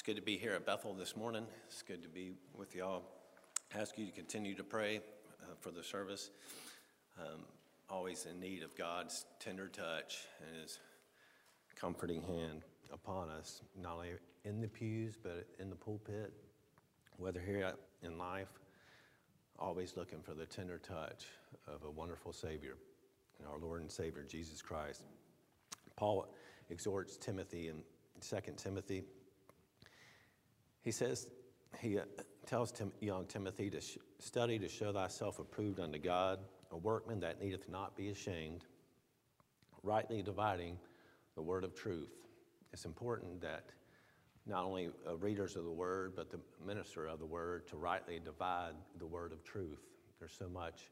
It's good to be here at Bethel this morning. It's good to be with y'all. I Ask you to continue to pray uh, for the service. Um, always in need of God's tender touch and His comforting hand upon us, not only in the pews, but in the pulpit, whether here in life, always looking for the tender touch of a wonderful Savior, our Lord and Savior, Jesus Christ. Paul exhorts Timothy in 2 Timothy. He says, he uh, tells Tim, young Timothy to study to show thyself approved unto God, a workman that needeth not be ashamed, rightly dividing the word of truth. It's important that not only uh, readers of the word, but the minister of the word to rightly divide the word of truth. There's so much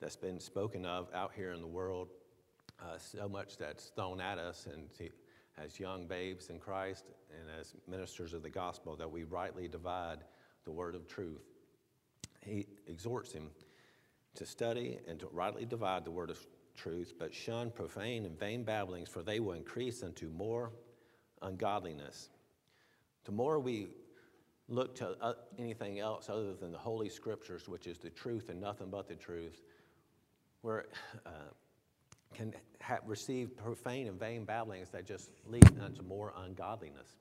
that's been spoken of out here in the world, uh, so much that's thrown at us, and as young babes in Christ and as ministers of the gospel, that we rightly divide the word of truth. He exhorts him to study and to rightly divide the word of truth, but shun profane and vain babblings, for they will increase unto more ungodliness. The more we look to uh, anything else other than the Holy Scriptures, which is the truth and nothing but the truth, where uh, can ha- receive profane and vain babblings that just lead unto more ungodliness.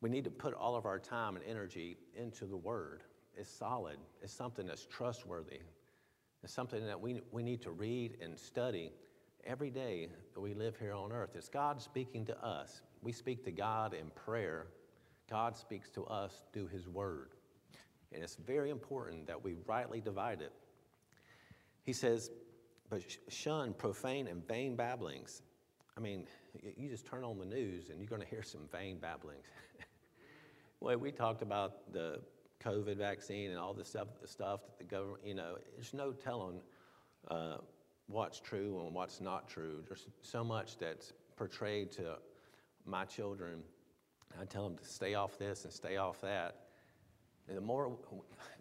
We need to put all of our time and energy into the Word. It's solid, it's something that's trustworthy, it's something that we, we need to read and study every day that we live here on earth. It's God speaking to us. We speak to God in prayer, God speaks to us through His Word. And it's very important that we rightly divide it. He says, but shun profane and vain babblings. I mean, you just turn on the news and you're going to hear some vain babblings. well, we talked about the COVID vaccine and all the stuff, the stuff that the government, you know, there's no telling uh, what's true and what's not true. There's so much that's portrayed to my children. I tell them to stay off this and stay off that. And the more,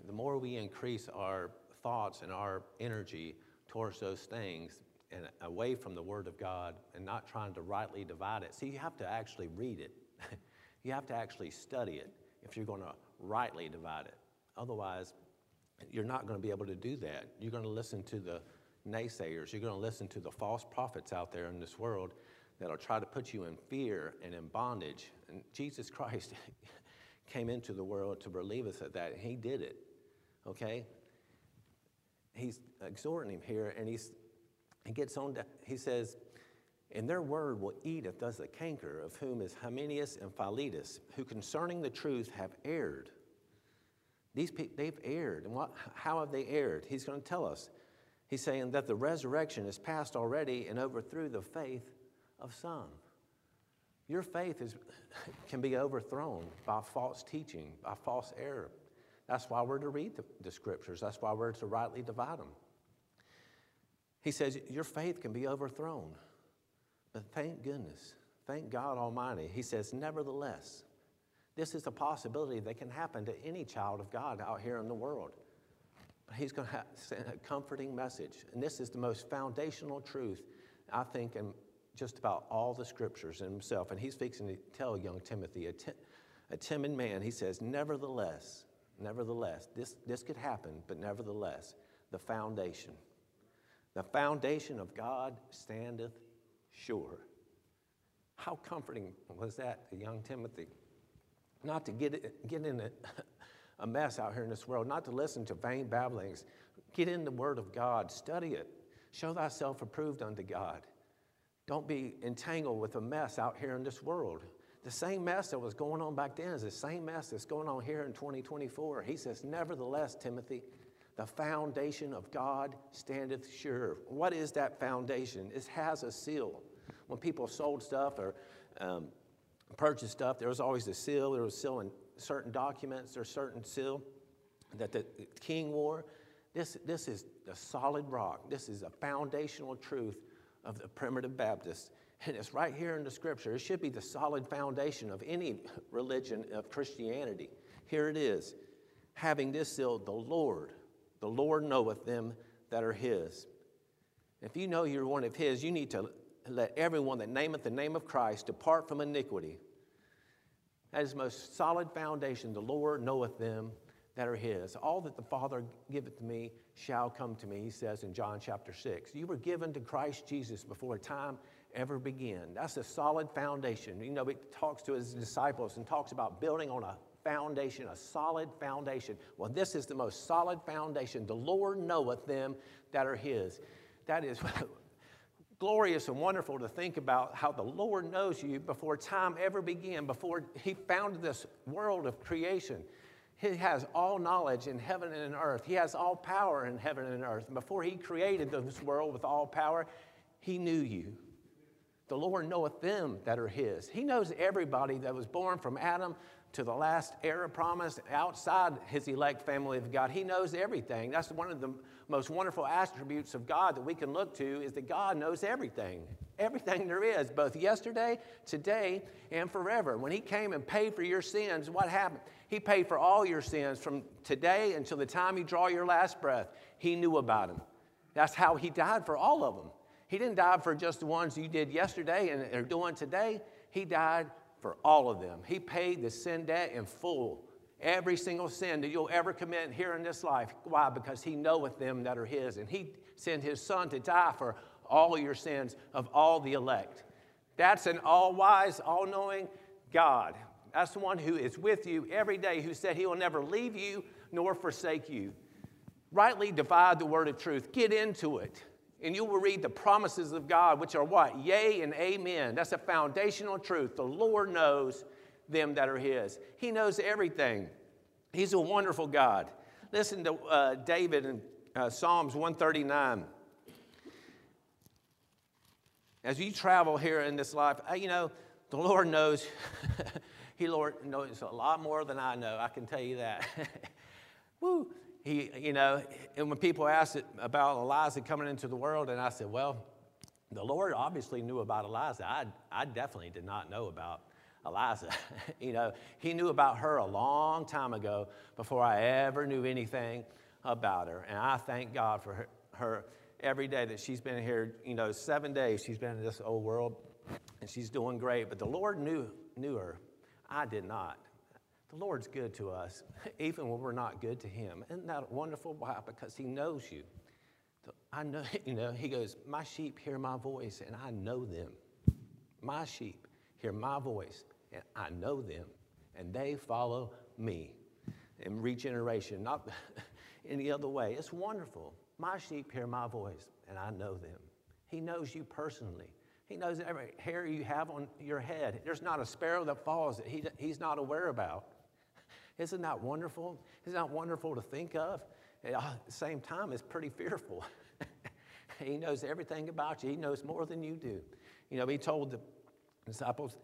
the more we increase our thoughts and our energy towards those things and away from the Word of God and not trying to rightly divide it. See, you have to actually read it, you have to actually study it if you're going to rightly divide it. Otherwise, you're not going to be able to do that. You're going to listen to the naysayers, you're going to listen to the false prophets out there in this world that'll try to put you in fear and in bondage. And Jesus Christ came into the world to relieve us of that. and He did it. Okay? He's exhorting him here, and he's, he gets on, to, he says, and their word will eat if does the canker, of whom is Hymenaeus and Philetus, who concerning the truth have erred. These people, they've erred. And what, how have they erred? He's going to tell us. He's saying that the resurrection is past already and overthrew the faith of some. Your faith is, can be overthrown by false teaching, by false error. That's why we're to read the, the scriptures. That's why we're to rightly divide them. He says, Your faith can be overthrown. But thank goodness, thank God Almighty. He says, Nevertheless, this is a possibility that can happen to any child of God out here in the world. But He's going to send a comforting message. And this is the most foundational truth, I think, in just about all the scriptures in Himself. And He's fixing to tell young Timothy, a, timid man, He says, Nevertheless, Nevertheless, this, this could happen, but nevertheless, the foundation. The foundation of God standeth sure. How comforting was that to young Timothy? Not to get, get in a, a mess out here in this world, not to listen to vain babblings. Get in the Word of God, study it, show thyself approved unto God. Don't be entangled with a mess out here in this world. The same mess that was going on back then is the same mess that's going on here in 2024. He says, Nevertheless, Timothy, the foundation of God standeth sure. What is that foundation? It has a seal. When people sold stuff or um, purchased stuff, there was always a seal. There was a seal in certain documents, there's certain seal that the king wore. This, this is the solid rock. This is a foundational truth of the primitive Baptist. And it's right here in the scripture. It should be the solid foundation of any religion of Christianity. Here it is having this seal, the Lord, the Lord knoweth them that are his. If you know you're one of his, you need to let everyone that nameth the name of Christ depart from iniquity. That is the most solid foundation. The Lord knoweth them that are his. All that the Father giveth me shall come to me, he says in John chapter 6. You were given to Christ Jesus before time ever begin. That's a solid foundation. You know, he talks to his disciples and talks about building on a foundation, a solid foundation. Well, this is the most solid foundation. The Lord knoweth them that are his. That is glorious and wonderful to think about how the Lord knows you before time ever began, before He founded this world of creation. He has all knowledge in heaven and in earth. He has all power in heaven and in earth. And before He created this world with all power, He knew you. The Lord knoweth them that are His. He knows everybody that was born from Adam to the last era promised outside His elect family of God. He knows everything. That's one of the most wonderful attributes of God that we can look to is that God knows everything. Everything there is, both yesterday, today, and forever. When He came and paid for your sins, what happened? He paid for all your sins from today until the time you draw your last breath. He knew about them. That's how He died for all of them. He didn't die for just the ones you did yesterday and are doing today. He died for all of them. He paid the sin debt in full every single sin that you'll ever commit here in this life. Why? Because He knoweth them that are His. And He sent His Son to die for all your sins of all the elect. That's an all wise, all knowing God. That's the one who is with you every day, who said He will never leave you nor forsake you. Rightly divide the word of truth, get into it. And you will read the promises of God, which are what? Yea and amen. That's a foundational truth. The Lord knows them that are His. He knows everything. He's a wonderful God. Listen to uh, David in uh, Psalms 139. As you travel here in this life, you know, the Lord knows, He Lord knows a lot more than I know. I can tell you that. Woo. He, you know, and when people ask about Eliza coming into the world, and I said, well, the Lord obviously knew about Eliza. I, I definitely did not know about Eliza. you know, he knew about her a long time ago before I ever knew anything about her. And I thank God for her, her every day that she's been here. You know, seven days she's been in this old world and she's doing great. But the Lord knew, knew her. I did not. The Lord's good to us, even when we're not good to Him. Isn't that wonderful? Why? Because He knows you. I know, you know, He goes, My sheep hear my voice, and I know them. My sheep hear my voice, and I know them, and they follow me. In regeneration, not any other way. It's wonderful. My sheep hear my voice, and I know them. He knows you personally. He knows every hair you have on your head. There's not a sparrow that falls that he, he's not aware about. Isn't that wonderful? Isn't that wonderful to think of? At the same time, it's pretty fearful. he knows everything about you. He knows more than you do. You know, he told the disciples,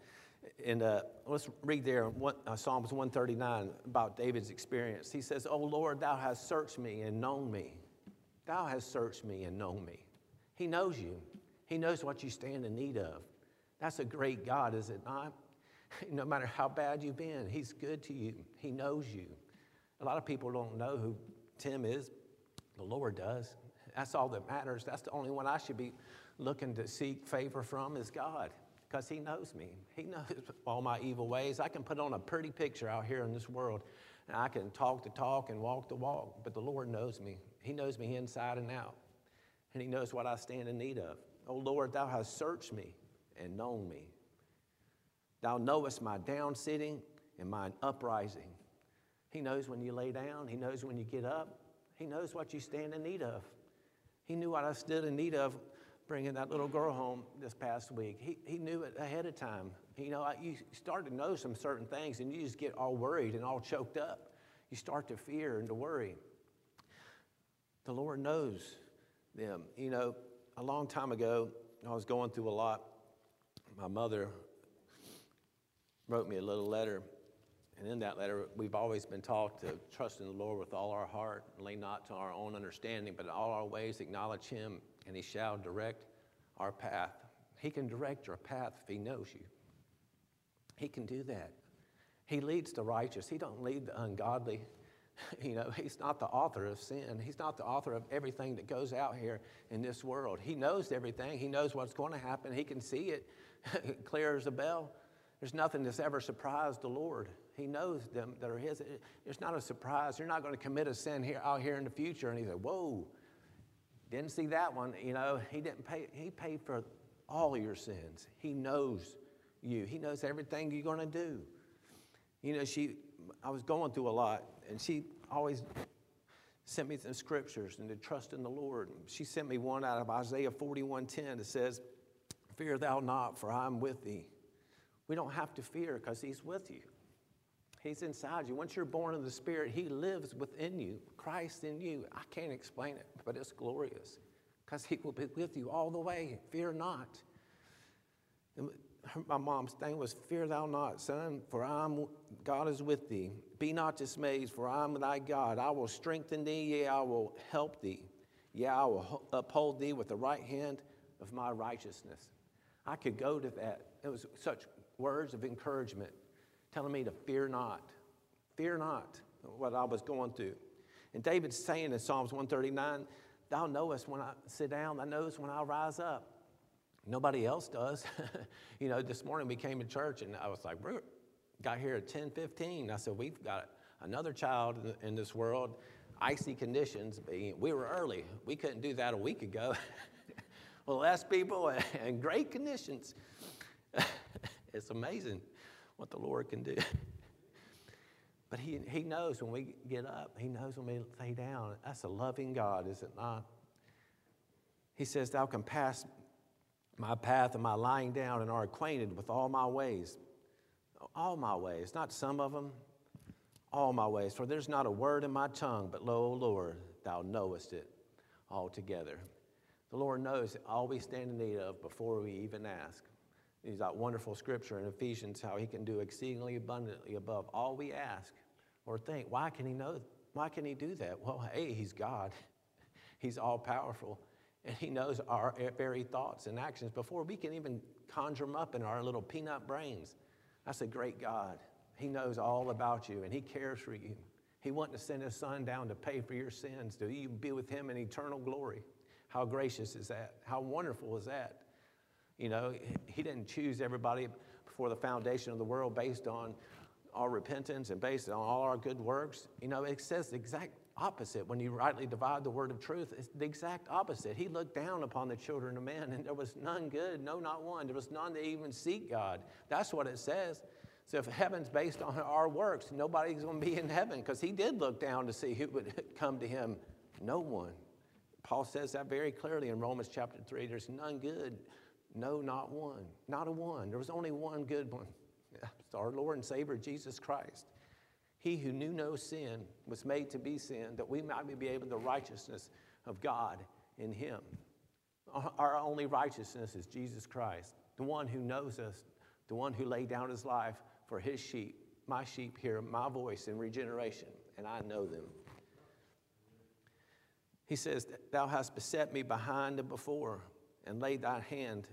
and uh, let's read there one, uh, Psalms 139 about David's experience. He says, Oh Lord, thou hast searched me and known me. Thou hast searched me and known me. He knows you, He knows what you stand in need of. That's a great God, is it not? No matter how bad you've been, He's good to you. He knows you. A lot of people don't know who Tim is, the Lord does. That's all that matters. That's the only one I should be looking to seek favor from is God because He knows me. He knows all my evil ways. I can put on a pretty picture out here in this world, and I can talk the talk and walk the walk, but the Lord knows me. He knows me inside and out, and He knows what I stand in need of. Oh Lord, Thou hast searched me and known me. Thou knowest my down sitting and my uprising. He knows when you lay down, He knows when you get up, He knows what you stand in need of. He knew what I stood in need of bringing that little girl home this past week. He, he knew it ahead of time. You know, you start to know some certain things and you just get all worried and all choked up. You start to fear and to worry. The Lord knows them. You know, a long time ago, I was going through a lot. My mother wrote me a little letter. And in that letter, we've always been taught to trust in the Lord with all our heart, lean not to our own understanding, but in all our ways acknowledge Him, and he shall direct our path. He can direct your path if he knows you. He can do that. He leads the righteous. He don't lead the ungodly. You know, he's not the author of sin. He's not the author of everything that goes out here in this world. He knows everything. He knows what's going to happen. He can see it clear as a bell. There's nothing that's ever surprised the Lord. He knows them that are His. It's not a surprise. You're not going to commit a sin here out here in the future, and He said, "Whoa, didn't see that one." You know, He didn't pay. He paid for all your sins. He knows you. He knows everything you're going to do. You know, she. I was going through a lot, and she always sent me some scriptures and to trust in the Lord. She sent me one out of Isaiah 41:10 that says, "Fear thou not, for I am with thee." We don't have to fear because He's with you. He's inside you. Once you're born of the Spirit, He lives within you. Christ in you. I can't explain it, but it's glorious because He will be with you all the way. Fear not. My mom's thing was, Fear thou not, son, for I'm, God is with thee. Be not dismayed, for I am thy God. I will strengthen thee, yea, I will help thee. Yea, I will uphold thee with the right hand of my righteousness. I could go to that. It was such words of encouragement, telling me to fear not. Fear not what I was going through. And David's saying in Psalms 139, Thou knowest when I sit down, thou knowest when I rise up. Nobody else does. you know, this morning we came to church and I was like, we got here at 10 15. I said, We've got another child in this world, icy conditions. We were early. We couldn't do that a week ago. well, less people and great conditions. It's amazing what the Lord can do. but he, he knows when we get up, He knows when we lay down. That's a loving God, is it not? He says, Thou can pass my path and my lying down and are acquainted with all my ways. All my ways, not some of them, all my ways. For there's not a word in my tongue, but lo, Lord, thou knowest it altogether. The Lord knows all we stand in need of before we even ask. He's that wonderful scripture in Ephesians how he can do exceedingly abundantly above all we ask or think. Why can he know? Why can he do that? Well, hey, he's God. He's all powerful. And he knows our very thoughts and actions before we can even conjure them up in our little peanut brains. That's a great God. He knows all about you and he cares for you. He wanted to send his son down to pay for your sins, to you be with him in eternal glory. How gracious is that? How wonderful is that? You know, he didn't choose everybody before the foundation of the world based on our repentance and based on all our good works. You know, it says the exact opposite. When you rightly divide the word of truth, it's the exact opposite. He looked down upon the children of men, and there was none good, no, not one. There was none that even seek God. That's what it says. So if heaven's based on our works, nobody's going to be in heaven because he did look down to see who would come to him. No one. Paul says that very clearly in Romans chapter 3. There's none good, no, not one. Not a one. There was only one good one. It's our Lord and Savior, Jesus Christ. He who knew no sin was made to be sin, that we might be able to the righteousness of God in him. Our only righteousness is Jesus Christ, the one who knows us, the one who laid down his life for his sheep. My sheep hear my voice in regeneration, and I know them. He says, Thou hast beset me behind and before, and laid thy hand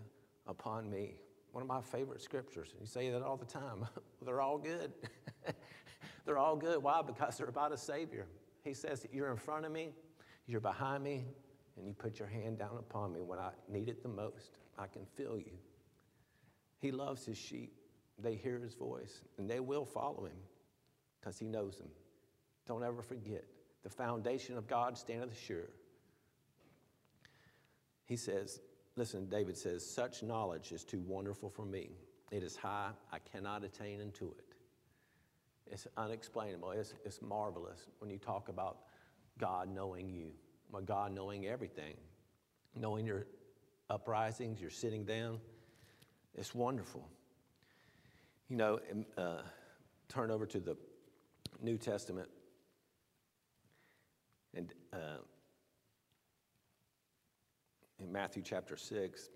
upon me. One of my favorite scriptures. You say that all the time. they're all good. they're all good. Why? Because they're about a Savior. He says, You're in front of me, you're behind me, and you put your hand down upon me when I need it the most. I can feel you. He loves his sheep. They hear his voice, and they will follow him because he knows them. Don't ever forget the foundation of God standeth sure. He says, Listen, David says, such knowledge is too wonderful for me. It is high, I cannot attain unto it. It's unexplainable, it's, it's marvelous when you talk about God knowing you, God knowing everything, knowing your uprisings, your sitting down. It's wonderful. You know, uh, turn over to the New Testament. And uh, in Matthew chapter 6,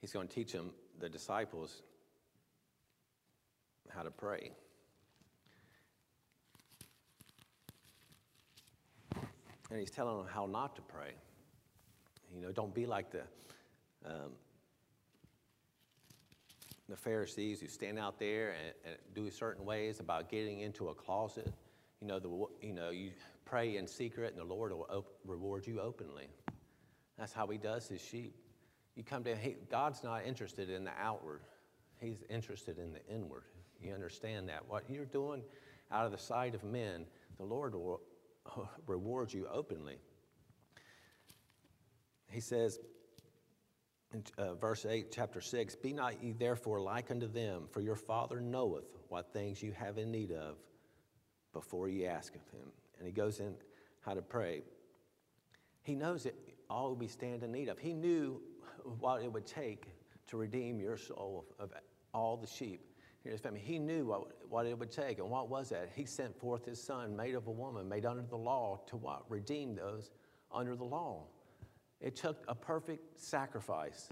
he's going to teach them, the disciples, how to pray. And he's telling them how not to pray. You know, don't be like the, um, the Pharisees who stand out there and, and, do certain ways about getting into a closet. You know, the, you know, you pray in secret and the Lord will op- reward you openly. That's how he does his sheep. You come him, God's not interested in the outward. He's interested in the inward. You understand that? What you're doing out of the sight of men, the Lord will reward you openly. He says, in uh, verse 8, chapter 6, Be not ye therefore like unto them, for your Father knoweth what things you have in need of before ye ask of him. And he goes in how to pray. He knows it all we stand in need of. He knew what it would take to redeem your soul of, of all the sheep in his family. He knew what, what it would take. And what was that? He sent forth his son, made of a woman, made under the law, to what? Redeem those under the law. It took a perfect sacrifice.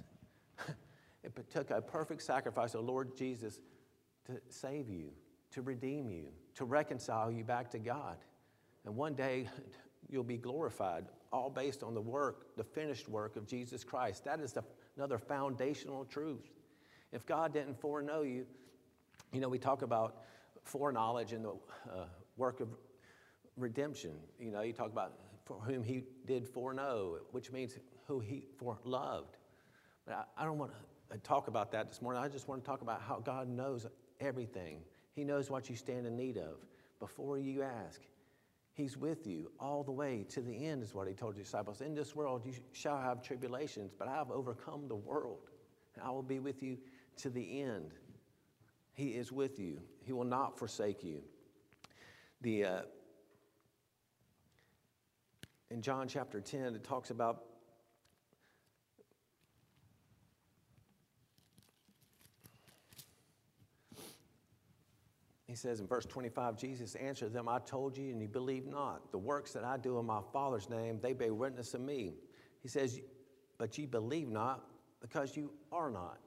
it took a perfect sacrifice of Lord Jesus to save you, to redeem you, to reconcile you back to God. And one day you'll be glorified, all based on the work, the finished work of Jesus Christ. That is the, another foundational truth. If God didn't foreknow you, you know, we talk about foreknowledge in the uh, work of redemption. You know, you talk about for whom he did foreknow, which means who he foreloved. But I, I don't want to talk about that this morning. I just want to talk about how God knows everything. He knows what you stand in need of before you ask. He's with you all the way to the end, is what he told his disciples. In this world you shall have tribulations, but I have overcome the world, and I will be with you to the end. He is with you, He will not forsake you. The, uh, in John chapter 10, it talks about He says in verse 25, Jesus answered them, I told you, and you believe not. The works that I do in my Father's name, they bear witness of me. He says, But ye believe not because you are not.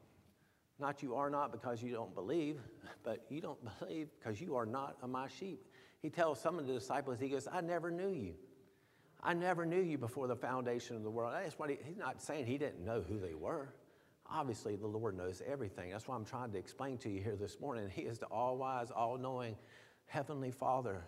Not you are not because you don't believe, but you don't believe because you are not of my sheep. He tells some of the disciples, He goes, I never knew you. I never knew you before the foundation of the world. That's what he, he's not saying he didn't know who they were. Obviously, the Lord knows everything. That's why I'm trying to explain to you here this morning. He is the all wise, all knowing Heavenly Father.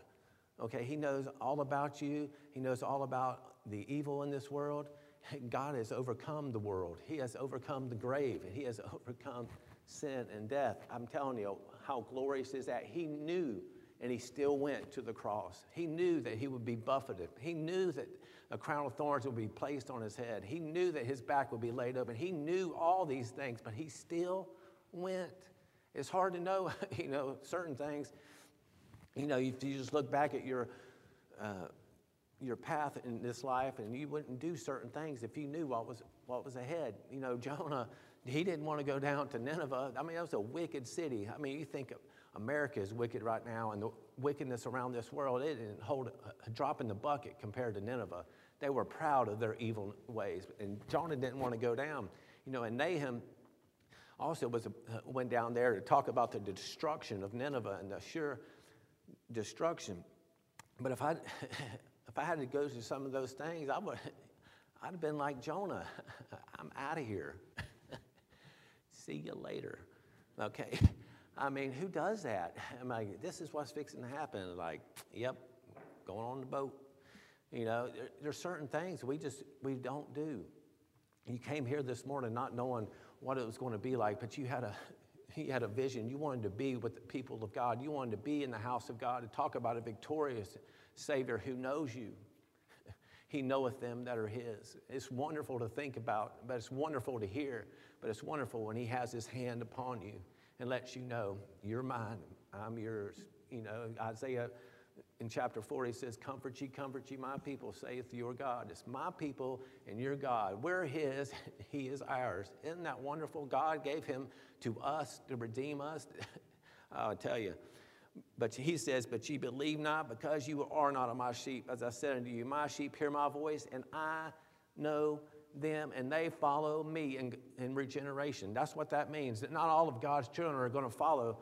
Okay, He knows all about you, He knows all about the evil in this world. God has overcome the world, He has overcome the grave, and He has overcome sin and death. I'm telling you how glorious is that. He knew and he still went to the cross. He knew that he would be buffeted. He knew that a crown of thorns would be placed on his head. He knew that his back would be laid open. He knew all these things, but he still went. It's hard to know, you know, certain things. You know, if you just look back at your, uh, your path in this life and you wouldn't do certain things if you knew what was, what was ahead. You know, Jonah, he didn't want to go down to Nineveh. I mean, that was a wicked city. I mean, you think America is wicked right now and the wickedness around this world, it didn't hold a drop in the bucket compared to Nineveh. They were proud of their evil ways. And Jonah didn't want to go down. You know, and Nahum also was, uh, went down there to talk about the destruction of Nineveh and the sure destruction. But if I, if I had to go through some of those things, I would, I'd have been like Jonah. I'm out of here. See you later. Okay. I mean, who does that? I'm like, this is what's fixing to happen. Like, yep, going on the boat. You know, there, there's certain things we just we don't do. You came here this morning not knowing what it was going to be like, but you had a you had a vision. You wanted to be with the people of God. You wanted to be in the house of God and talk about a victorious Savior who knows you. He knoweth them that are His. It's wonderful to think about, but it's wonderful to hear. But it's wonderful when He has His hand upon you and lets you know, you're mine, I'm yours. You know, Isaiah in chapter 4, he says, Comfort ye, comfort ye, my people, saith your God. It's my people and your God. We're his, he is ours. Isn't that wonderful? God gave him to us to redeem us. I'll tell you. But he says, But ye believe not, because you are not of my sheep. As I said unto you, my sheep hear my voice, and I know them and they follow me in, in regeneration. That's what that means. That not all of God's children are going to follow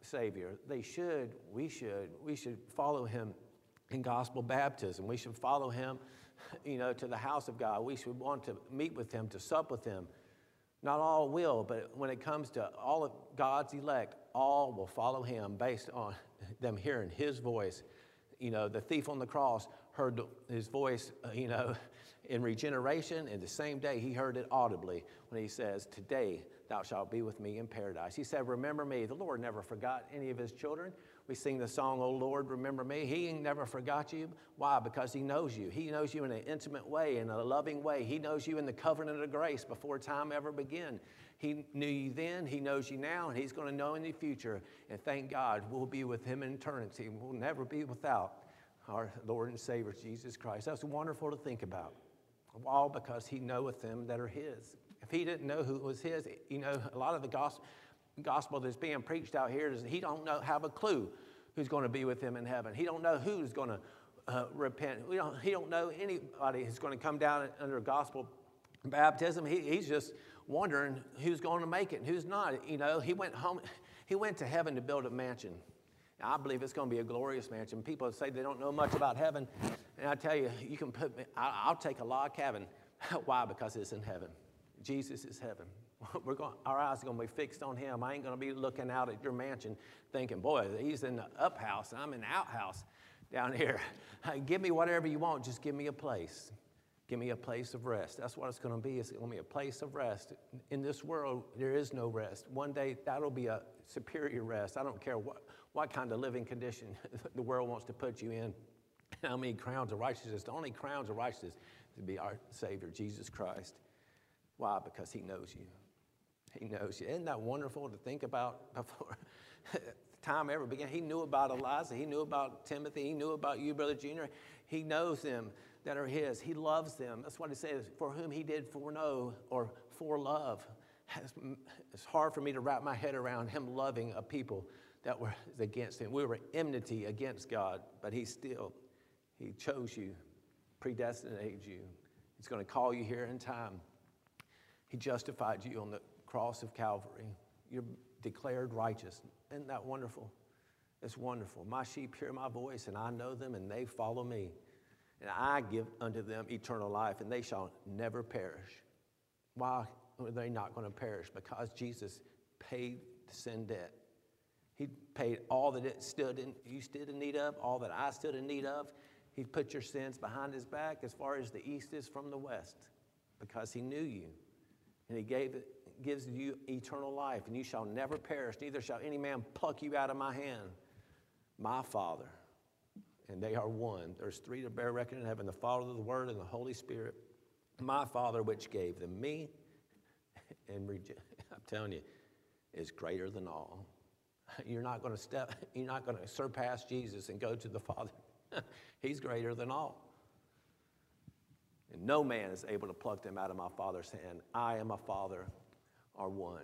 Savior. They should, we should, we should follow him in gospel baptism. We should follow him, you know, to the house of God. We should want to meet with him, to sup with him. Not all will, but when it comes to all of God's elect, all will follow him based on them hearing his voice. You know, the thief on the cross heard his voice, uh, you know, in regeneration, and the same day he heard it audibly when he says, Today thou shalt be with me in paradise. He said, Remember me. The Lord never forgot any of his children. We sing the song, Oh Lord, remember me. He never forgot you. Why? Because he knows you. He knows you in an intimate way, in a loving way. He knows you in the covenant of grace before time ever began. He knew you then, he knows you now, and he's going to know in the future. And thank God we'll be with him in eternity. We'll never be without our Lord and Savior, Jesus Christ. That's wonderful to think about. All because he knoweth them that are his. If he didn't know who was his, you know, a lot of the gospel, gospel that's being preached out here is he don't know, have a clue who's going to be with him in heaven. He don't know who's going to uh, repent. We don't, he don't know anybody who's going to come down under gospel baptism. He, he's just wondering who's going to make it and who's not. You know, he went home, he went to heaven to build a mansion. I believe it's going to be a glorious mansion. People say they don't know much about heaven, and I tell you, you can put me. I'll take a log cabin. Why? Because it's in heaven. Jesus is heaven. We're going, our eyes are going to be fixed on Him. I ain't going to be looking out at your mansion thinking, boy, he's in the up house and I'm in the outhouse down here. give me whatever you want, just give me a place. Give me a place of rest. That's what it's going to be. It's going to be a place of rest. In this world, there is no rest. One day, that'll be a superior rest. I don't care what, what kind of living condition the world wants to put you in. How many crowns of righteousness? The only crowns of righteousness to be our Savior, Jesus Christ. Why? Because He knows you. He knows you. Isn't that wonderful to think about before time ever began? He knew about Eliza. He knew about Timothy. He knew about you, Brother Junior. He knows them that are His. He loves them. That's what He says, for whom He did foreknow or for love. It's hard for me to wrap my head around Him loving a people that was against Him. We were enmity against God, but He still, He chose you, predestinated you. He's going to call you here in time. He justified you on the cross of Calvary. You're declared righteous. Isn't that wonderful? It's wonderful. My sheep hear my voice, and I know them, and they follow me. And I give unto them eternal life, and they shall never perish. Why are they not going to perish? Because Jesus paid the sin debt. He paid all that it stood in, you stood in need of, all that I stood in need of. He put your sins behind his back as far as the east is from the west because he knew you. And he gave gives you eternal life, and you shall never perish, neither shall any man pluck you out of my hand. My Father, and they are one. There's three to bear record in heaven the Father, the Word, and the Holy Spirit. My Father, which gave them me, and I'm telling you, is greater than all. You're not going to step, you're not going to surpass Jesus and go to the Father. He's greater than all. And no man is able to pluck them out of my Father's hand. I and my Father are one.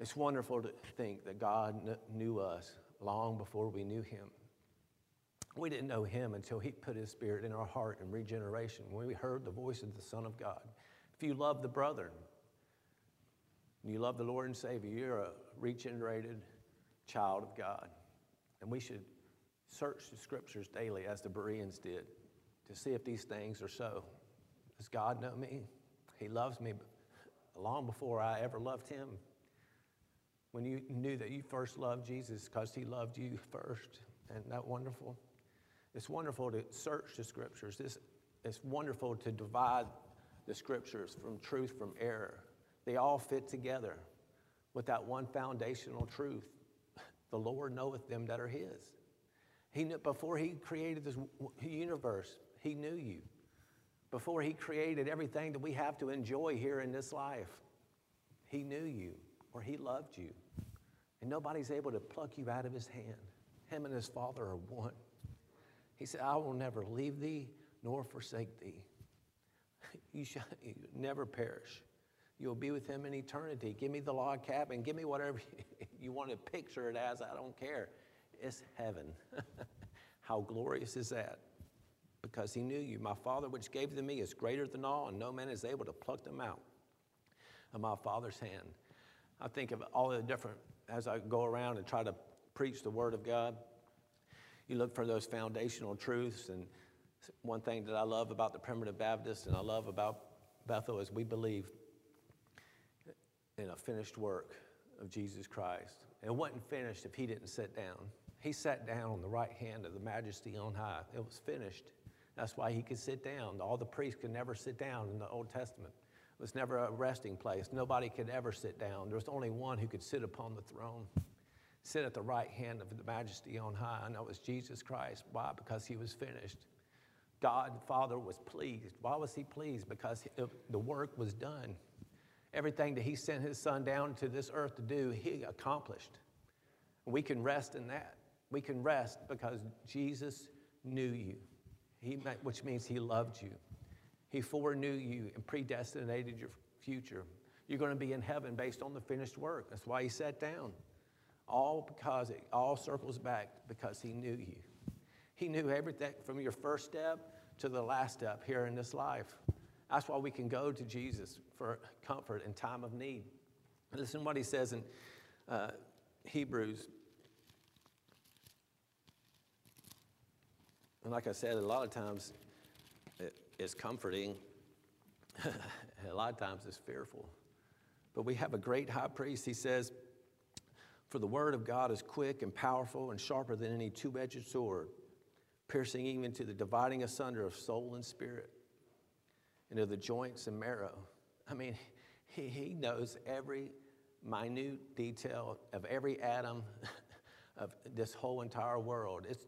It's wonderful to think that God knew us long before we knew Him. We didn't know Him until He put His Spirit in our heart in regeneration, when we heard the voice of the Son of God. If you love the brother, and you love the Lord and Savior, you're a regenerated child of God. And we should search the scriptures daily, as the Bereans did, to see if these things are so. Does God know me? He loves me long before I ever loved Him. When you knew that you first loved Jesus because He loved you first. Isn't that wonderful? It's wonderful to search the scriptures. It's, it's wonderful to divide the scriptures from truth from error. They all fit together with that one foundational truth. The Lord knoweth them that are His. He knew, before He created this universe, He knew you. Before He created everything that we have to enjoy here in this life, He knew you or He loved you. And nobody's able to pluck you out of His hand. Him and His Father are one. He said, I will never leave thee nor forsake thee. You shall never perish. You'll be with him in eternity. Give me the log cabin. Give me whatever you want to picture it as. I don't care. It's heaven. How glorious is that? Because he knew you. My Father, which gave them me, is greater than all, and no man is able to pluck them out of my Father's hand. I think of all the different, as I go around and try to preach the Word of God, you look for those foundational truths. And one thing that I love about the primitive Baptist and I love about Bethel is we believe in a finished work of Jesus Christ. And it wasn't finished if he didn't sit down. He sat down on the right hand of the majesty on high. It was finished. That's why he could sit down. All the priests could never sit down in the Old Testament. It was never a resting place. Nobody could ever sit down. There was only one who could sit upon the throne, sit at the right hand of the majesty on high, and that was Jesus Christ. Why? Because he was finished. God, the Father, was pleased. Why was he pleased? Because the work was done. Everything that he sent his son down to this earth to do, he accomplished. We can rest in that. We can rest because Jesus knew you, he, which means he loved you. He foreknew you and predestinated your future. You're going to be in heaven based on the finished work. That's why he sat down. All because it all circles back because he knew you. He knew everything from your first step to the last step here in this life. That's why we can go to Jesus for comfort in time of need. Listen what he says in uh, Hebrews. And like I said, a lot of times it's comforting, a lot of times it's fearful. But we have a great high priest. He says, For the word of God is quick and powerful and sharper than any two edged sword, piercing even to the dividing asunder of soul and spirit, into the joints and marrow. I mean, he, he knows every minute detail of every atom of this whole entire world. It's,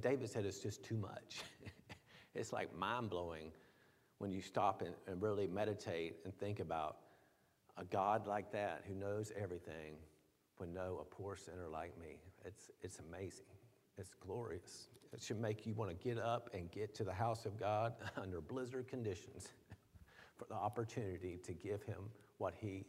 David said it's just too much. it's like mind blowing when you stop and, and really meditate and think about a God like that who knows everything would know a poor sinner like me. It's, it's amazing. It's glorious. It should make you want to get up and get to the house of God under blizzard conditions for the opportunity to give him what he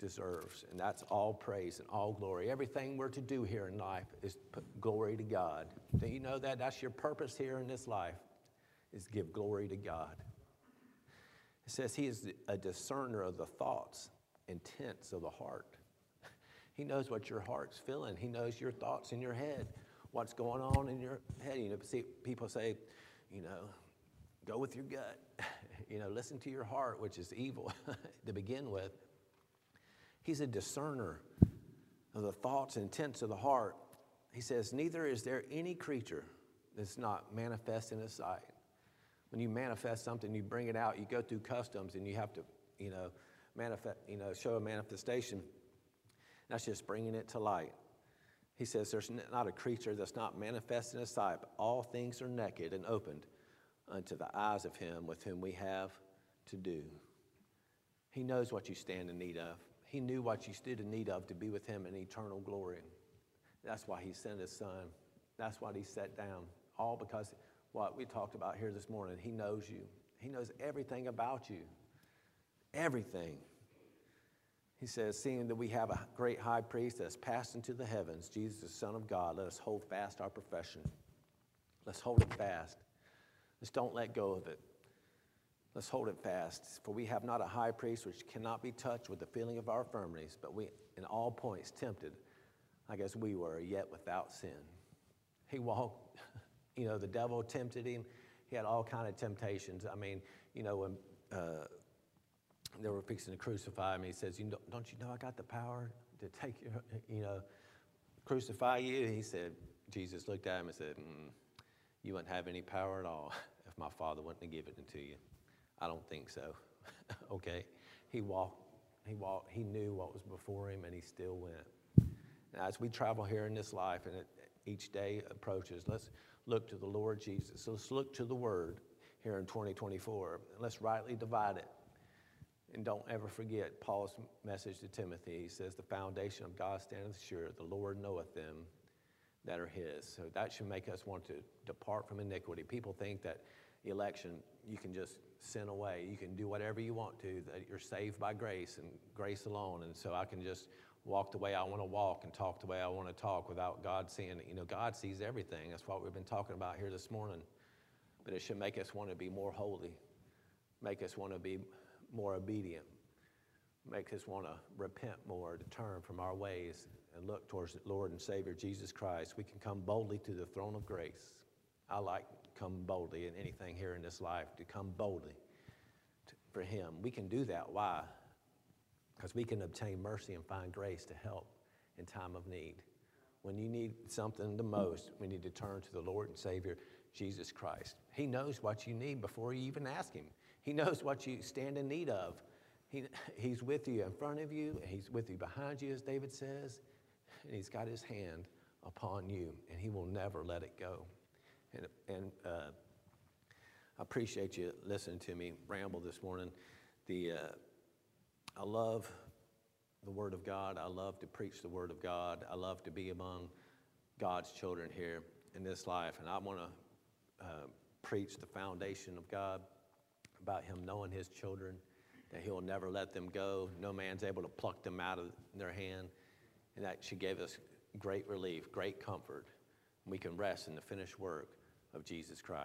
deserves. And that's all praise and all glory. Everything we're to do here in life is glory to God. Do you know that? That's your purpose here in this life, is give glory to God. It says he is a discerner of the thoughts, intents of the heart. He knows what your heart's feeling. He knows your thoughts in your head, what's going on in your head. You know, see, people say, you know, go with your gut. you know, listen to your heart, which is evil to begin with. He's a discerner of the thoughts and intents of the heart. He says, Neither is there any creature that's not manifest in his sight. When you manifest something, you bring it out, you go through customs and you have to, you know, manifest, you know, show a manifestation. That's just bringing it to light. He says, There's not a creature that's not manifest in his sight, but all things are naked and opened unto the eyes of him with whom we have to do. He knows what you stand in need of. He knew what you stood in need of to be with him in eternal glory. That's why he sent his son. That's why he sat down. All because what we talked about here this morning, he knows you. He knows everything about you. Everything. He says, seeing that we have a great high priest that has passed into the heavens, Jesus, the Son of God, let us hold fast our profession. Let's hold it fast. Let's don't let go of it. Let's hold it fast, for we have not a high priest which cannot be touched with the feeling of our infirmities, but we, in all points, tempted, like as we were, yet without sin. He walked, you know, the devil tempted him. He had all kind of temptations. I mean, you know, when uh, they were fixing to crucify him, he says, you know, "Don't you know I got the power to take you, you know, crucify you?" He said, Jesus looked at him and said, mm, "You wouldn't have any power at all if my Father wouldn't have given it to you." I don't think so. okay? He walked, he walked, he knew what was before him and he still went. Now, as we travel here in this life and it, each day approaches, let's look to the Lord Jesus. Let's look to the Word here in 2024. Let's rightly divide it. And don't ever forget Paul's message to Timothy. He says, The foundation of God standeth sure, the Lord knoweth them that are his. So that should make us want to depart from iniquity. People think that election, you can just sin away. You can do whatever you want to, that you're saved by grace and grace alone. And so I can just walk the way I want to walk and talk the way I want to talk without God seeing it. You know, God sees everything. That's what we've been talking about here this morning. But it should make us want to be more holy, make us want to be more obedient, make us want to repent more, to turn from our ways and look towards the Lord and Savior Jesus Christ. We can come boldly to the throne of grace. I like come boldly in anything here in this life, to come boldly to, for Him. We can do that. Why? Because we can obtain mercy and find grace to help in time of need. when you need something the most, we need to turn to the Lord and Savior, Jesus Christ. He knows what you need before you even ask Him. He knows what you stand in need of. He, he's with you in front of you, He's with you behind you, as David says, and He's got His hand upon you, and He will never let it go. And, and uh, I appreciate you listening to me ramble this morning. The, uh, I love the Word of God. I love to preach the Word of God. I love to be among God's children here in this life. And I want to uh, preach the foundation of God about Him knowing His children, that He'll never let them go. No man's able to pluck them out of their hand. And that she gave us great relief, great comfort. We can rest in the finished work of Jesus Christ.